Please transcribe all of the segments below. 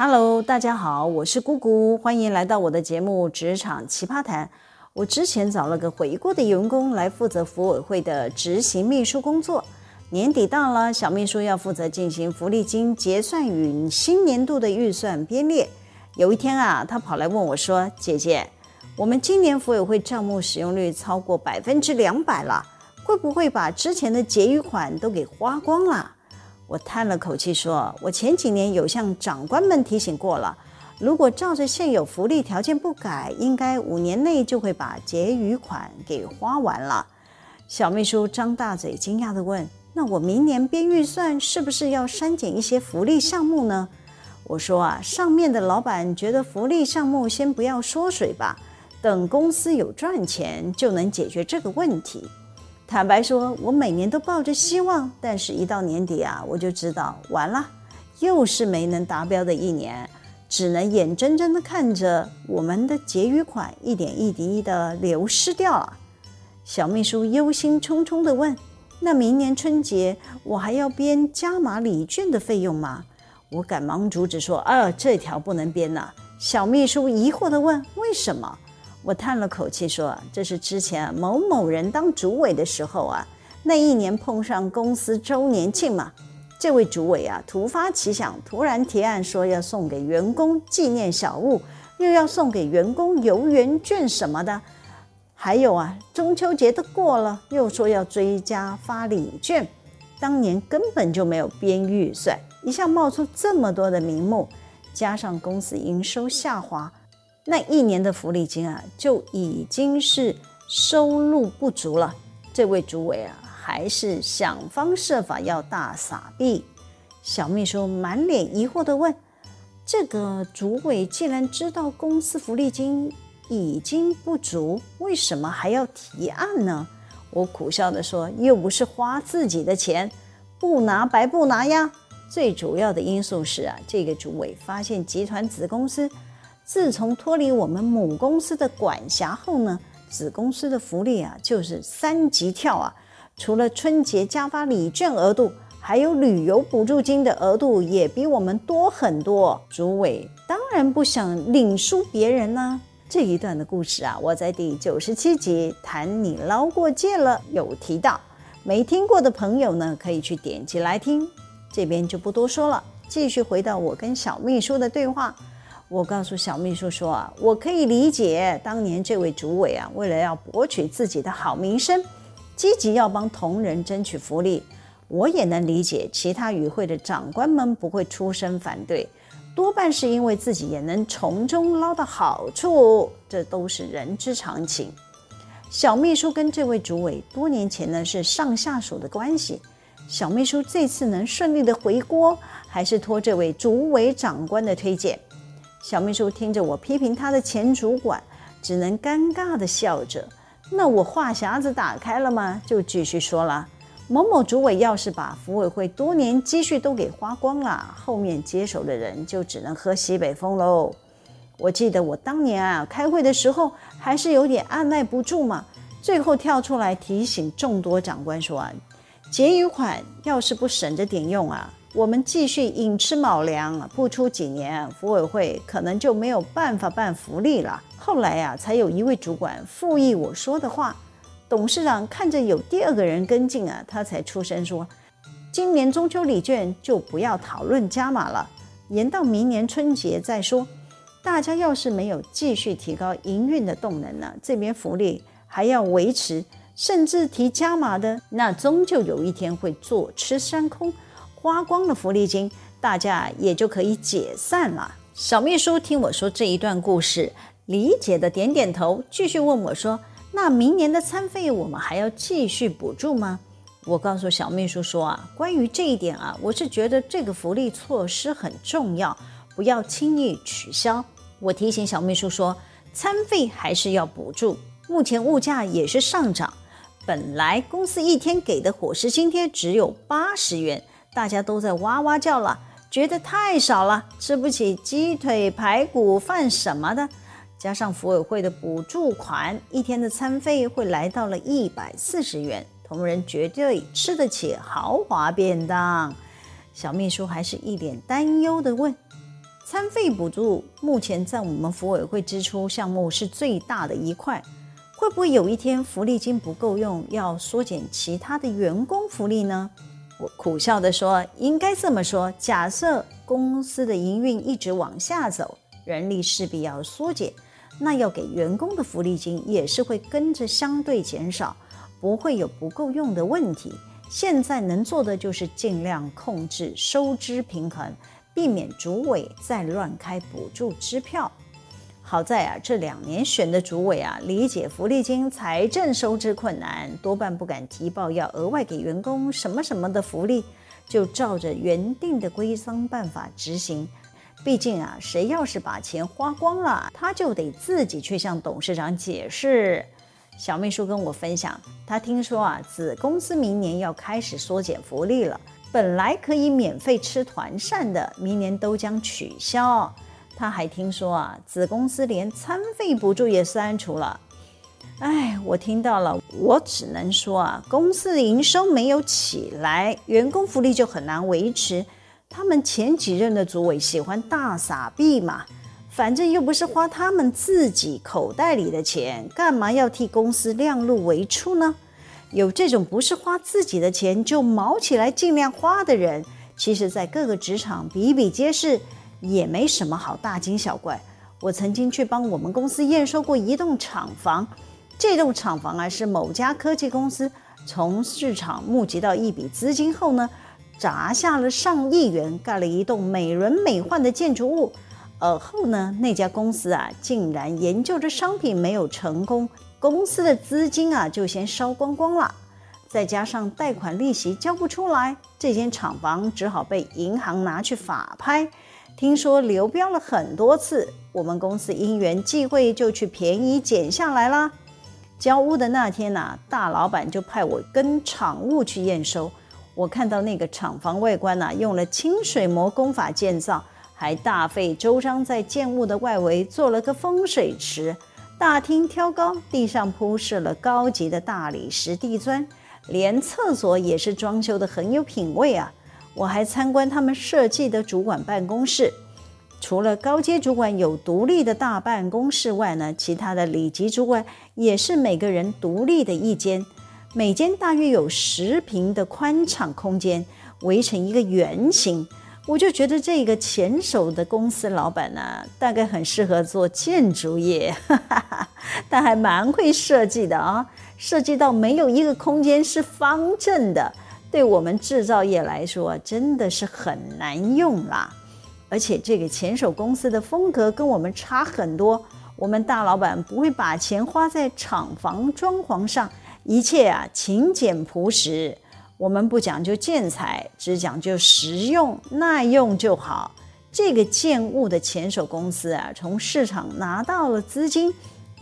Hello，大家好，我是姑姑，欢迎来到我的节目《职场奇葩谈》。我之前找了个回国的员工来负责服委会的执行秘书工作。年底到了，小秘书要负责进行福利金结算与新年度的预算编列。有一天啊，他跑来问我说：“姐姐，我们今年福委会账目使用率超过百分之两百了，会不会把之前的结余款都给花光了？”我叹了口气说：“我前几年有向长官们提醒过了，如果照着现有福利条件不改，应该五年内就会把结余款给花完了。”小秘书张大嘴，惊讶地问：“那我明年编预算是不是要删减一些福利项目呢？”我说：“啊，上面的老板觉得福利项目先不要缩水吧，等公司有赚钱就能解决这个问题。”坦白说，我每年都抱着希望，但是一到年底啊，我就知道完了，又是没能达标的一年，只能眼睁睁地看着我们的结余款一点一滴的流失掉了。小秘书忧心忡忡地问：“那明年春节我还要编加码礼券的费用吗？”我赶忙阻止说：“啊，这条不能编呐。”小秘书疑惑地问：“为什么？”我叹了口气说：“这是之前某某人当主委的时候啊，那一年碰上公司周年庆嘛，这位主委啊突发奇想，突然提案说要送给员工纪念小物，又要送给员工游园券什么的，还有啊中秋节都过了，又说要追加发礼券，当年根本就没有编预算，一下冒出这么多的名目，加上公司营收下滑。”那一年的福利金啊，就已经是收入不足了。这位主委啊，还是想方设法要大撒币。小秘书满脸疑惑地问：“这个主委既然知道公司福利金已经不足，为什么还要提案呢？”我苦笑地说：“又不是花自己的钱，不拿白不拿呀。最主要的因素是啊，这个主委发现集团子公司。”自从脱离我们母公司的管辖后呢，子公司的福利啊就是三级跳啊！除了春节加发礼券额度，还有旅游补助金的额度也比我们多很多。主委当然不想领输别人呢、这一段的故事啊，我在第九十七集谈你捞过界了有提到，没听过的朋友呢可以去点击来听。这边就不多说了，继续回到我跟小秘书的对话。我告诉小秘书说啊，我可以理解当年这位主委啊，为了要博取自己的好名声，积极要帮同仁争取福利。我也能理解其他与会的长官们不会出声反对，多半是因为自己也能从中捞到好处，这都是人之常情。小秘书跟这位主委多年前呢是上下属的关系，小秘书这次能顺利的回锅，还是托这位主委长官的推荐。小秘书听着我批评他的前主管，只能尴尬地笑着。那我话匣子打开了吗？就继续说了：某某主委要是把福委会多年积蓄都给花光了，后面接手的人就只能喝西北风喽。我记得我当年啊开会的时候，还是有点按捺不住嘛，最后跳出来提醒众多长官说啊，结余款要是不省着点用啊。我们继续寅吃卯粮，不出几年，福委会可能就没有办法办福利了。后来呀、啊，才有一位主管附议我说的话。董事长看着有第二个人跟进啊，他才出声说：“今年中秋礼券就不要讨论加码了，延到明年春节再说。大家要是没有继续提高营运的动能呢，这边福利还要维持，甚至提加码的，那终究有一天会坐吃山空。”花光了福利金，大家也就可以解散了。小秘书听我说这一段故事，理解的点点头，继续问我说：“那明年的餐费我们还要继续补助吗？”我告诉小秘书说：“啊，关于这一点啊，我是觉得这个福利措施很重要，不要轻易取消。”我提醒小秘书说：“餐费还是要补助，目前物价也是上涨，本来公司一天给的伙食津贴只有八十元。”大家都在哇哇叫了，觉得太少了，吃不起鸡腿、排骨饭什么的。加上福委会的补助款，一天的餐费会来到了一百四十元，同仁绝对吃得起豪华便当。小秘书还是一脸担忧地问：“餐费补助目前在我们福委会支出项目是最大的一块，会不会有一天福利金不够用，要缩减其他的员工福利呢？我苦笑地说：“应该这么说，假设公司的营运一直往下走，人力势必要缩减，那要给员工的福利金也是会跟着相对减少，不会有不够用的问题。现在能做的就是尽量控制收支平衡。”避免主委再乱开补助支票。好在啊，这两年选的主委啊，理解福利金财政收支困难，多半不敢提报要额外给员工什么什么的福利，就照着原定的规章办法执行。毕竟啊，谁要是把钱花光了，他就得自己去向董事长解释。小秘书跟我分享，他听说啊，子公司明年要开始缩减福利了。本来可以免费吃团膳的，明年都将取消。他还听说啊，子公司连餐费补助也删除了。哎，我听到了，我只能说啊，公司的营收没有起来，员工福利就很难维持。他们前几任的主委喜欢大撒币嘛，反正又不是花他们自己口袋里的钱，干嘛要替公司量入为出呢？有这种不是花自己的钱就卯起来尽量花的人，其实，在各个职场比比皆是，也没什么好大惊小怪。我曾经去帮我们公司验收过一栋厂房，这栋厂房啊是某家科技公司从市场募集到一笔资金后呢，砸下了上亿元盖了一栋美轮美奂的建筑物，而后呢，那家公司啊竟然研究的商品没有成功。公司的资金啊，就先烧光光了，再加上贷款利息交不出来，这间厂房只好被银行拿去法拍。听说流标了很多次，我们公司因缘际会就去便宜捡下来了。交屋的那天呐，大老板就派我跟厂务去验收。我看到那个厂房外观呐，用了清水模工法建造，还大费周章在建物的外围做了个风水池。大厅挑高，地上铺设了高级的大理石地砖，连厕所也是装修的很有品味啊！我还参观他们设计的主管办公室，除了高阶主管有独立的大办公室外呢，其他的里级主管也是每个人独立的一间，每间大约有十平的宽敞空间，围成一个圆形。我就觉得这个前手的公司老板呢、大概很适合做建筑业，哈哈哈，他还蛮会设计的啊，设计到没有一个空间是方正的，对我们制造业来说真的是很难用啦。而且这个前手公司的风格跟我们差很多，我们大老板不会把钱花在厂房装潢上，一切啊勤俭朴实。我们不讲究建材，只讲究实用耐用就好。这个建物的前手公司啊，从市场拿到了资金，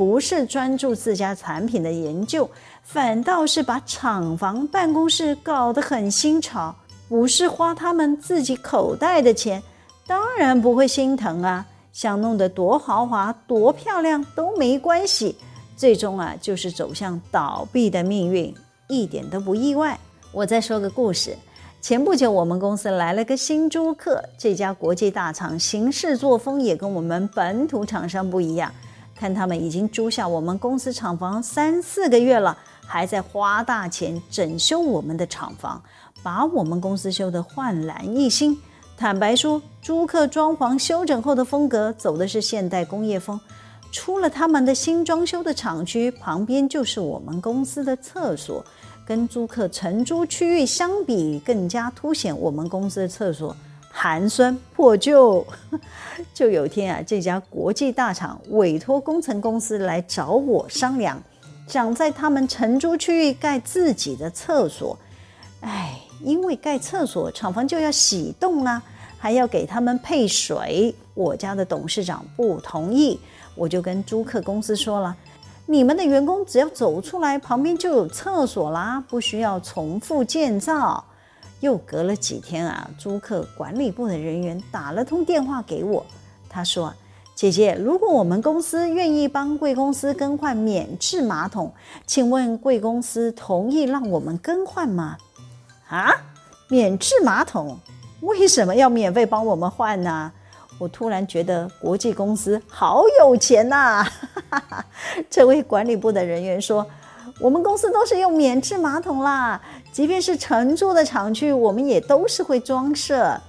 不是专注自家产品的研究，反倒是把厂房办公室搞得很新潮，不是花他们自己口袋的钱，当然不会心疼啊。想弄得多豪华、多漂亮都没关系，最终啊，就是走向倒闭的命运，一点都不意外。我再说个故事。前不久，我们公司来了个新租客，这家国际大厂行事作风也跟我们本土厂商不一样。看他们已经租下我们公司厂房三四个月了，还在花大钱整修我们的厂房，把我们公司修得焕然一新。坦白说，租客装潢修整后的风格走的是现代工业风。出了他们的新装修的厂区，旁边就是我们公司的厕所。跟租客承租区域相比，更加凸显我们公司的厕所寒酸破旧。就有一天啊，这家国际大厂委托工程公司来找我商量，想在他们承租区域盖自己的厕所。哎，因为盖厕所厂房就要洗动啊，还要给他们配水。我家的董事长不同意，我就跟租客公司说了。你们的员工只要走出来，旁边就有厕所啦，不需要重复建造。又隔了几天啊，租客管理部的人员打了通电话给我，他说：“姐姐，如果我们公司愿意帮贵公司更换免治马桶，请问贵公司同意让我们更换吗？”啊，免治马桶为什么要免费帮我们换呢？我突然觉得国际公司好有钱呐、啊！这位管理部的人员说：“我们公司都是用免治马桶啦，即便是承租的厂区，我们也都是会装设。”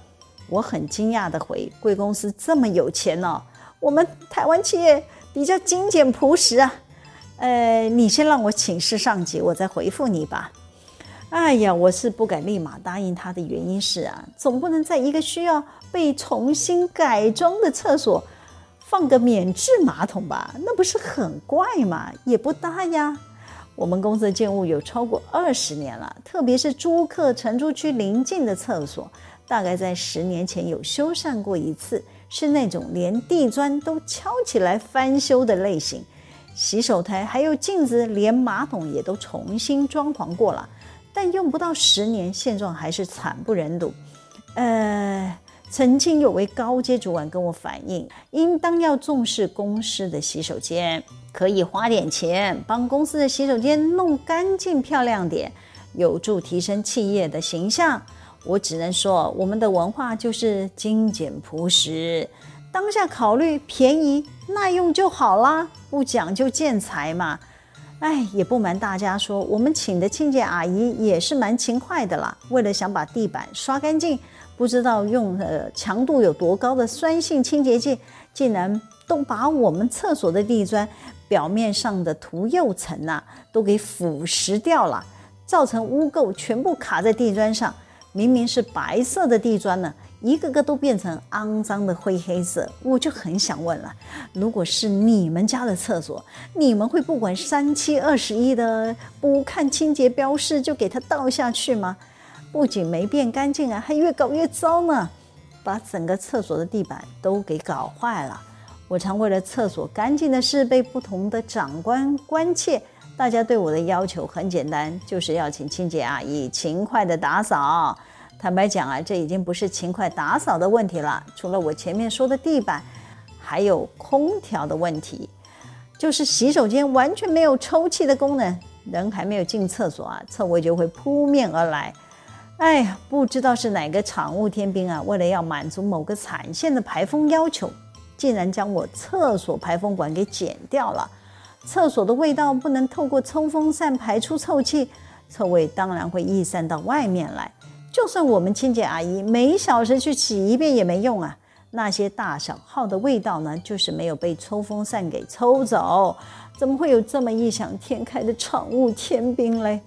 我很惊讶地回：“贵公司这么有钱哦，我们台湾企业比较精简朴实啊。”呃，你先让我请示上级，我再回复你吧。哎呀，我是不敢立马答应他的原因是啊，总不能在一个需要被重新改装的厕所放个免治马桶吧？那不是很怪吗？也不搭呀。我们公司的建物有超过二十年了，特别是租客承租区邻近的厕所，大概在十年前有修缮过一次，是那种连地砖都敲起来翻修的类型，洗手台还有镜子，连马桶也都重新装潢过了。但用不到十年，现状还是惨不忍睹。呃，曾经有位高阶主管跟我反映，应当要重视公司的洗手间，可以花点钱帮公司的洗手间弄干净漂亮点，有助提升企业的形象。我只能说，我们的文化就是精简朴实，当下考虑便宜耐用就好啦，不讲究建材嘛。哎，也不瞒大家说，我们请的清洁阿姨也是蛮勤快的啦。为了想把地板刷干净，不知道用呃强度有多高的酸性清洁剂，竟然都把我们厕所的地砖表面上的涂釉层呐、都给腐蚀掉了，造成污垢全部卡在地砖上。明明是白色的地砖呢。一个个都变成肮脏的灰黑色，我就很想问了：如果是你们家的厕所，你们会不管三七二十一的不看清洁标示就给它倒下去吗？不仅没变干净啊，还越搞越糟呢，把整个厕所的地板都给搞坏了。我常为了厕所干净的事被不同的长官关切，大家对我的要求很简单，就是要请清洁阿姨勤快的打扫。坦白讲啊，这已经不是勤快打扫的问题了。除了我前面说的地板，还有空调的问题，就是洗手间完全没有抽气的功能，人还没有进厕所啊，臭味就会扑面而来。哎呀，不知道是哪个厂务天兵啊，为了要满足某个产线的排风要求，竟然将我厕所排风管给剪掉了。厕所的味道不能透过抽风扇排出臭气，臭味当然会溢散到外面来。就算我们清洁阿姨每小时去洗一遍也没用啊！那些大小号的味道呢，就是没有被抽风扇给抽走。怎么会有这么异想天开的厂务天兵嘞？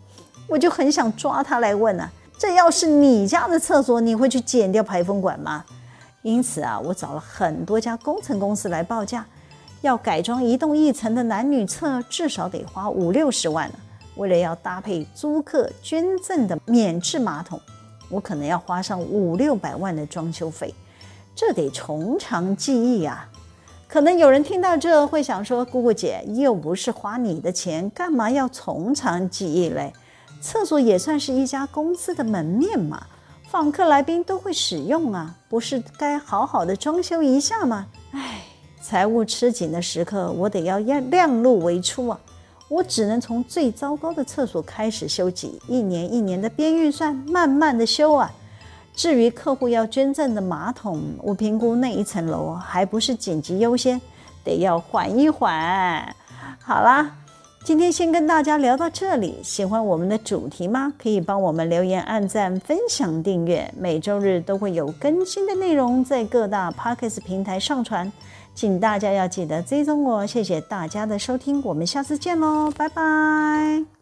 我就很想抓他来问啊！这要是你家的厕所，你会去剪掉排风管吗？因此啊，我找了很多家工程公司来报价，要改装一栋一层的男女厕，至少得花五六十万呢。为了要搭配租客捐赠的免治马桶。我可能要花上五六百万的装修费，这得从长计议啊！可能有人听到这会想说：“姑姑姐又不是花你的钱，干嘛要从长计议嘞？厕所也算是一家公司的门面嘛，访客来宾都会使用啊，不是该好好的装修一下吗？”唉，财务吃紧的时刻，我得要量量入为出啊！我只能从最糟糕的厕所开始修起，一年一年的编预算，慢慢的修啊。至于客户要捐赠的马桶，我评估那一层楼还不是紧急优先，得要缓一缓。好啦，今天先跟大家聊到这里。喜欢我们的主题吗？可以帮我们留言、按赞、分享、订阅。每周日都会有更新的内容在各大 Podcast 平台上传。请大家要记得追踪我，谢谢大家的收听，我们下次见喽，拜拜。